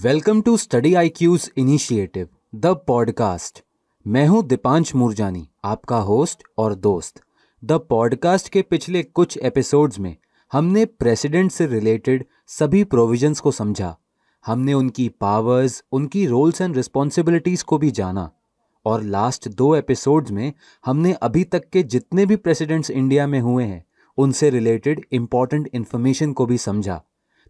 Welcome to study I Q's initiative, the podcast. मैं हूँ दीपांश मुरजानी, आपका होस्ट और दोस्त। द पॉडकास्ट के पिछले कुछ एपिसोड्स में हमने प्रेसिडेंट से रिलेटेड सभी प्रोविजंस को समझा। हमने उनकी पावर्स, उनकी रोल्स एंड रिस्पॉन्सिबिलिटीज को भी जाना। और लास्ट दो एपिसोड्स में हमने अभी तक के जितने भी प्रेसिडेंट्स इंडिया में हुए हैं, उनसे रिलेटेड इंपॉर्टेंट इन्फॉर्मेशन को भी समझा।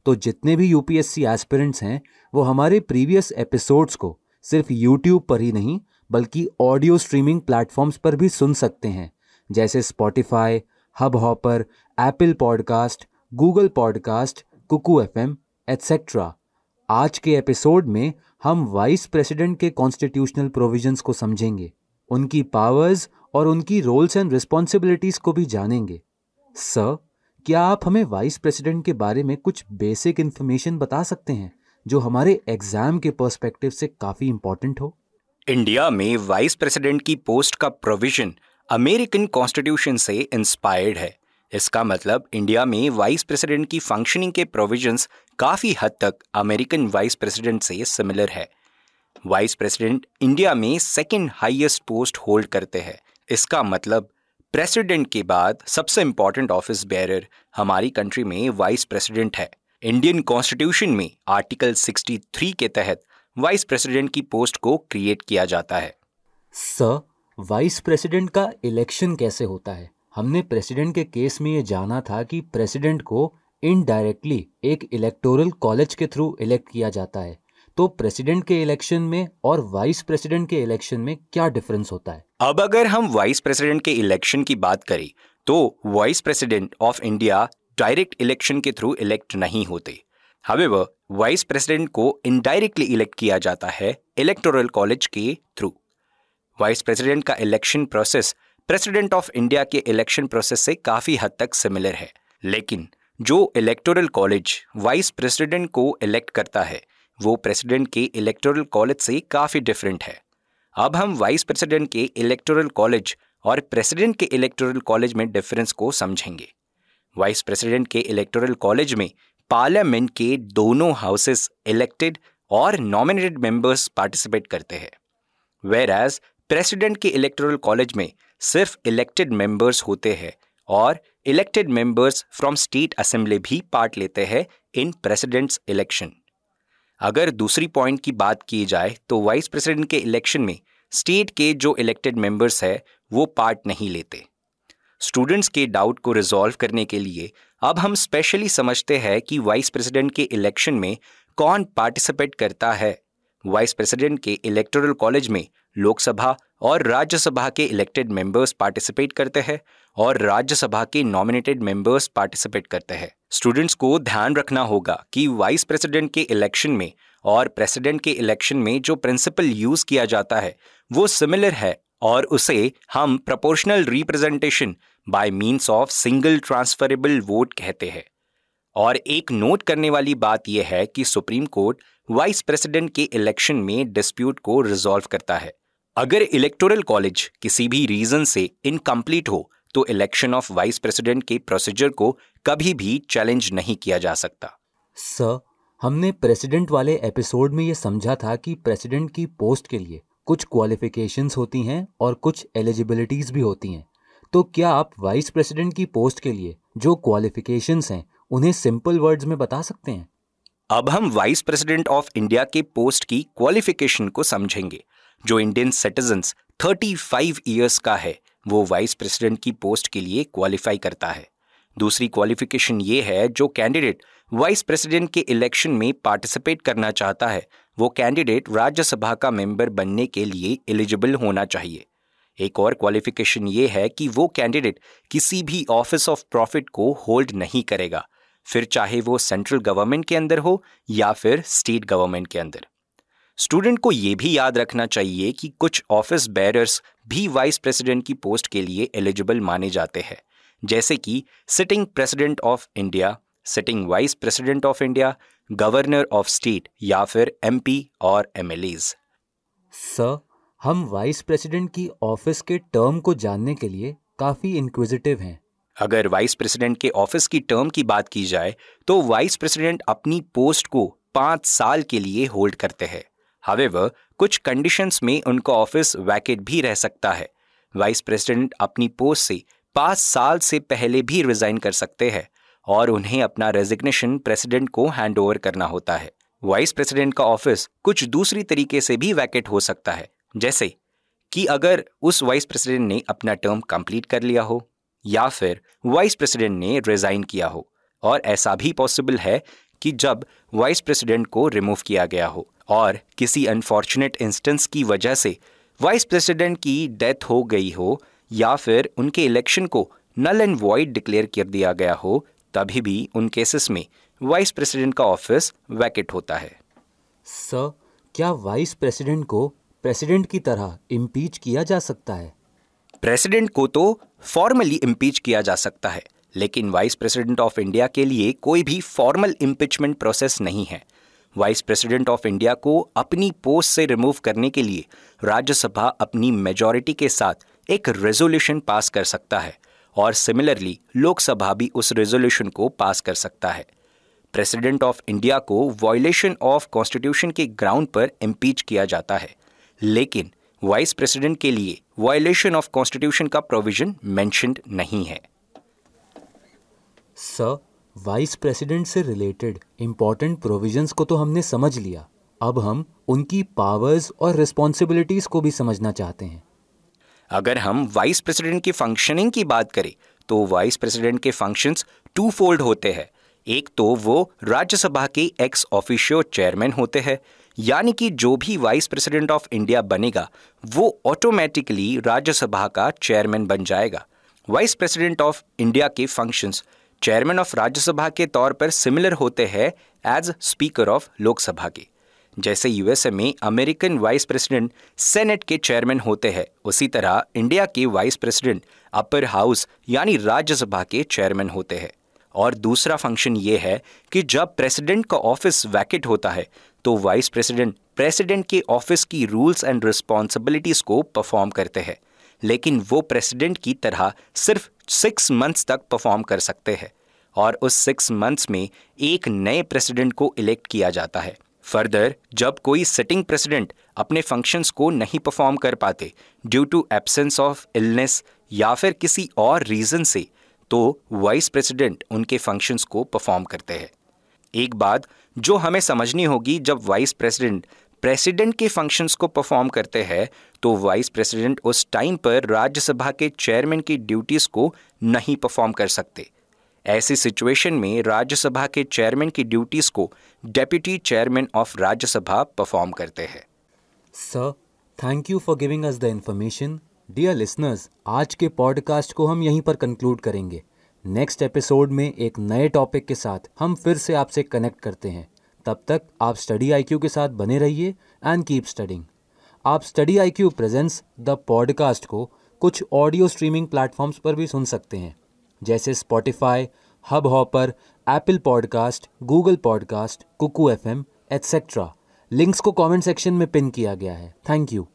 तो जितने भी यूपीएससी एस्पिरेंट्स हैं, वो हमारे प्रीवियस एपिसोड्स को सिर्फ़ यूट्यूब पर ही नहीं, बल्कि ऑडियो स्ट्रीमिंग प्लेटफॉर्म्स पर भी सुन सकते हैं। जैसे Spotify Hubhopper Apple podcast Google podcast Kuku F M etcetera आज के एपिसोड में हम वाइस प्रेसिडेंट के कॉन्स्टिट्यूशनल प्रोविजंस को समझेंगे, उनकी पावर्स और उनकी रोल्स एंड रिस्पॉन्सिबिलिटीज को भी जानेंगे। सर क्या आप हमें वाइस प्रेसिडेंट के बारे में कुछ बेसिक इन्फॉर्मेशन बता सकते हैं, जो हमारे एग्ज़ाम के पर्सपेक्टिव से काफ़ी इंपॉर्टेंट हो? इंडिया में वाइस प्रेसिडेंट की पोस्ट का प्रोविज़न अमेरिकन कॉन्स्टिट्यूशन से इंस्पायर्ड है। इसका मतलब इंडिया में वाइस प्रेसिडेंट की फंक्शनिंग के प्रोविजंस काफ़ी हद तक अमेरिकन वाइस प्रेसिडेंट से सिमिलर है। वाइस प्रेसिडेंट इंडिया में सेकेंड हाईएस्ट पोस्ट होल्ड करते हैं। इसका मतलब प्रेसिडेंट के बाद सबसे इंपॉर्टेंट ऑफ़िस बेयरर हमारी कंट्री में वाइस प्रेसिडेंट है। इंडियन कॉन्स्टिट्यूशन में आर्टिकल 63 के तहत वाइस प्रेसिडेंट की पोस्ट को क्रिएट किया जाता है। सर वाइस प्रेसिडेंट का इलेक्शन कैसे होता है? हमने प्रेसिडेंट के केस में ये जाना था कि प्रेसिडेंट को इनडायरेक्टली एक इलेक्टोरल कॉलेज के थ्रू इलेक्ट किया जाता है। तो प्रेसिडेंट के इलेक्शन में और वाइस प्रेसिडेंट के इलेक्शन में क्या डिफरेंस होता है? अब अगर हम वाइस प्रेसिडेंट के इलेक्शन की बात करें तो vice president of India direct election के थ्रू इलेक्ट नहीं होते। हवेवर वाइस प्रेसिडेंट को इनडायरेक्टली इलेक्ट किया जाता है इलेक्टोरल कॉलेज के थ्रू। वाइस प्रेसिडेंट का election process president of India के इलेक्शन प्रोसेस से काफ़ी हद तक सिमिलर है। लेकिन जो इलेक्टोरल कॉलेज वाइस प्रेसिडेंट को इलेक्ट करता है वो प्रेसिडेंट के इलेक्टोरल कॉलेज से काफ़ी डिफरेंट है। अब हम वाइस प्रेसिडेंट के इलेक्टोरल कॉलेज और प्रेसिडेंट के इलेक्टोरल कॉलेज में डिफरेंस को समझेंगे। वाइस प्रेसिडेंट के इलेक्टोरल कॉलेज में पार्लियामेंट के दोनों हाउसेस इलेक्टेड और नॉमिनेटेड मेंबर्स पार्टिसिपेट करते हैं। वेर एज प्रेसिडेंट के इलेक्टोरल कॉलेज में सिर्फ़ इलेक्टेड मेंबर्स होते हैं और elected members from state assembly भी पार्ट लेते हैं इन प्रेसिडेंट्स इलेक्शन अगर दूसरी पॉइंट की बात की जाए तो वाइस प्रेसिडेंट के इलेक्शन में स्टेट के जो इलेक्टेड मेंबर्स है, वो पार्ट नहीं लेते। स्टूडेंट्स के डाउट को रिजॉल्व करने के लिए अब हम स्पेशली समझते हैं कि वाइस प्रेसिडेंट के इलेक्शन में कौन पार्टिसिपेट करता है। वाइस प्रेसिडेंट के इलेक्टोरल कॉलेज में लोकसभा और राज्यसभा के इलेक्टेड मेंबर्स पार्टिसिपेट करते हैं और राज्यसभा के नॉमिनेटेड मेंबर्स पार्टिसिपेट करते हैं। स्टूडेंट्स को ध्यान रखना होगा कि वाइस प्रेसिडेंट के इलेक्शन में और प्रेसिडेंट के इलेक्शन में जो प्रिंसिपल यूज़ किया जाता है, वो सिमिलर है और उसे हम proportional representation by means of single transferable vote कहते हैं। और एक नोट करने वाली बात यह है कि सुप्रीम कोर्ट वाइस प्रेसिडेंट के इलेक्शन में डिस्प्यूट को रिजॉल्व करता है। अगर इलेक्टोरल कॉलेज किसी भी रीजन से इनकम्प्लीट हो तो इलेक्शन ऑफ़ वाइस प्रेसिडेंट के प्रोसीजर को कभी भी चैलेंज नहीं किया जा सकता। सर हमने प्रेसिडेंट वाले एपिसोड में ये समझा था कि प्रेसिडेंट की पोस्ट के लिए कुछ क्वालिफिकेशंस होती हैं और कुछ एलिजिबिलिटीज भी होती हैं। तो क्या आप वाइस प्रेसिडेंट की पोस्ट के लिए जो क्वालिफिकेशंस हैं उन्हें सिंपल वर्ड्स में बता सकते हैं? अब हम वाइस प्रेसिडेंट ऑफ़ इंडिया के पोस्ट की क्वालिफिकेशन को समझेंगे। जो इंडियन सिटीजन्स 35 इयर्स का है, वो वाइस प्रेसिडेंट की पोस्ट के लिए क्वालिफाई करता है। दूसरी क्वालिफिकेशन ये है जो कैंडिडेट वाइस प्रेसिडेंट के इलेक्शन में पार्टिसिपेट करना चाहता है, वो कैंडिडेट राज्यसभा का मेंबर बनने के लिए एलिजिबल होना चाहिए। एक और क्वालिफिकेशन ये है कि वो कैंडिडेट किसी भी ऑफ़िस ऑफ़ प्रॉफिट को होल्ड नहीं करेगा, फिर चाहे वो सेंट्रल गवर्नमेंट के अंदर हो या फिर स्टेट गवर्नमेंट के अंदर। स्टूडेंट को यह भी याद रखना चाहिए कि कुछ ऑफ़िस बैरर्स भी वाइस प्रेसिडेंट की पोस्ट के लिए एलिजिबल माने जाते हैं। जैसे कि sitting president of India sitting vice president of India governor of state या फिर एमपी और एमएलएज सर हम वाइस प्रेसिडेंट की ऑफ़िस के टर्म को जानने के लिए काफ़ी इंक्विजिटिव हैं। अगर वाइस प्रेसिडेंट के ऑफ़िस की टर्म की बात की जाए तो वाइस प्रेसिडेंट अपनी पोस्ट को पाँच साल के लिए होल्ड करते हैं। हवेवर कुछ कंडीशंस में उनका ऑफ़िस वैकेट भी रह सकता है। वाइस प्रेसिडेंट अपनी पोस्ट से पाँच साल से पहले भी रिजाइन कर सकते हैं और उन्हें अपना रेजिग्नेशन प्रेसिडेंट को हैंड ओवर करना होता है। वाइस प्रेसिडेंट का ऑफ़िस कुछ दूसरी तरीके से भी वैकेट हो सकता है, जैसे कि अगर उस वाइस प्रेसिडेंट ने अपना टर्म कंप्लीट कर लिया हो, या फिर वाइस प्रेसिडेंट ने रिजाइन किया हो, और ऐसा भी पॉसिबल है कि जब वाइस प्रेसिडेंट को रिमूव किया गया हो और किसी अनफॉर्चुनेट इंस्टेंस की वजह से वाइस प्रेसिडेंट की डेथ हो गई हो या फिर उनके इलेक्शन को नल एंड वॉइड डिक्लेयर कर दिया गया हो तभी भी उन केसेस में वाइस प्रेसिडेंट का ऑफ़िस वैकेट होता है। सर क्या वाइस प्रेसिडेंट को प्रेसिडेंट की तरह इम्पीच किया जा सकता है? प्रेसिडेंट को तो फॉर्मली इम्पीच किया जा सकता है। लेकिन वाइस प्रेसिडेंट ऑफ़ इंडिया के लिए कोई भी फॉर्मल इम्पीचमेंट प्रोसेस नहीं है। वाइस प्रेसिडेंट ऑफ़ इंडिया को अपनी पोस्ट से रिमूव करने के लिए राज्यसभा अपनी मेजॉरिटी के साथ एक रेजोल्यूशन पास कर सकता है और सिमिलरली लोकसभा भी उस रेजोल्यूशन को पास कर सकता है। प्रेसिडेंट ऑफ़ इंडिया को वॉयलेशन ऑफ़ कॉन्स्टिट्यूशन के ग्राउंड पर इम्पीच किया जाता है, लेकिन वाइस प्रेसिडेंट के लिए वायलेशन ऑफ़ कॉन्स्टिट्यूशन का प्रोविज़न मेंशनड नहीं है। सर वाइस प्रेसिडेंट से रिलेटेड इंपॉर्टेंट प्रोविजंस को तो हमने समझ लिया। अब हम उनकी पावर्स और रिस्पॉन्सिबिलिटीज को भी समझना चाहते हैं। अगर हम वाइस प्रेसिडेंट की फंक्शनिंग की बात करें तो वाइस प्रेसिडेंट के फ़ंक्शंस टू फोल्ड होते हैं। एक तो वो राज्यसभा के एक्स ऑफिशियो चेयरमैन होते हैं, यानी कि जो भी वाइस प्रेसिडेंट ऑफ़ इंडिया बनेगा, वो ऑटोमेटिकली राज्यसभा का चेयरमैन बन जाएगा। वाइस प्रेसिडेंट ऑफ़ इंडिया के फ़ंक्शंस चेयरमैन ऑफ़ राज्यसभा के तौर पर सिमिलर होते हैं एज स्पीकर ऑफ़ लोकसभा के। जैसे यूएसए में अमेरिकन वाइस प्रेसिडेंट सेनेट के चेयरमैन होते हैं। उसी तरह इंडिया के वाइस प्रेसिडेंट अपर हाउस यानी राज्यसभा के चेयरमैन होते हैं। और दूसरा फ़ंक्शन ये है कि जब प्रेसिडेंट का ऑफ़िस वैकेट होता है तो वाइस प्रेसिडेंट प्रेसिडेंट के ऑफ़िस की रूल्स एंड रिस्पॉन्सिबिलिटीज को परफॉर्म करते हैं। लेकिन वो प्रेसिडेंट की तरह सिर्फ़ सिक्स मंथ्स तक परफॉर्म कर सकते हैं और उस सिक्स मंथ्स में एक नए प्रेसिडेंट को इलेक्ट किया जाता है। फर्दर जब कोई सिटिंग प्रेसिडेंट अपने फ़ंक्शंस को नहीं परफॉर्म कर पाते due to absence of illness या फिर किसी और रीजन से तो वाइस प्रेसिडेंट उनके फ़ंक्शंस को परफॉर्म करते हैं। एक बात जो हमें समझनी होगी जब वाइस प्रेसिडेंट प्रेसिडेंट के फ़ंक्शंस को परफॉर्म करते हैं तो वाइस प्रेसिडेंट उस टाइम पर राज्यसभा के चेयरमैन की ड्यूटीज़ को नहीं परफॉर्म कर सकते। ऐसी सिचुएशन में राज्यसभा के चेयरमैन की ड्यूटीज़ को deputy chairman of Rajya Sabha perform करते हैं। Sir, thank you for giving us the information. Dear listeners, आज के पॉडकास्ट को हम यहीं पर कंक्लूड करेंगे। नेक्स्ट एपिसोड में एक नए टॉपिक के साथ हम फिर से आपसे कनेक्ट करते हैं। तब तक आप स्टडी आईक्यू के साथ बने रहिए एंड कीप स्टडिंग आप study I Q presents the podcast को कुछ ऑडियो स्ट्रीमिंग प्लेटफॉर्म्स पर भी सुन सकते हैं, जैसे Spotify Hubhopper Apple podcast Google podcast Kuku F M etcetera links को कमेंट सेक्शन में पिन किया गया है. Thank you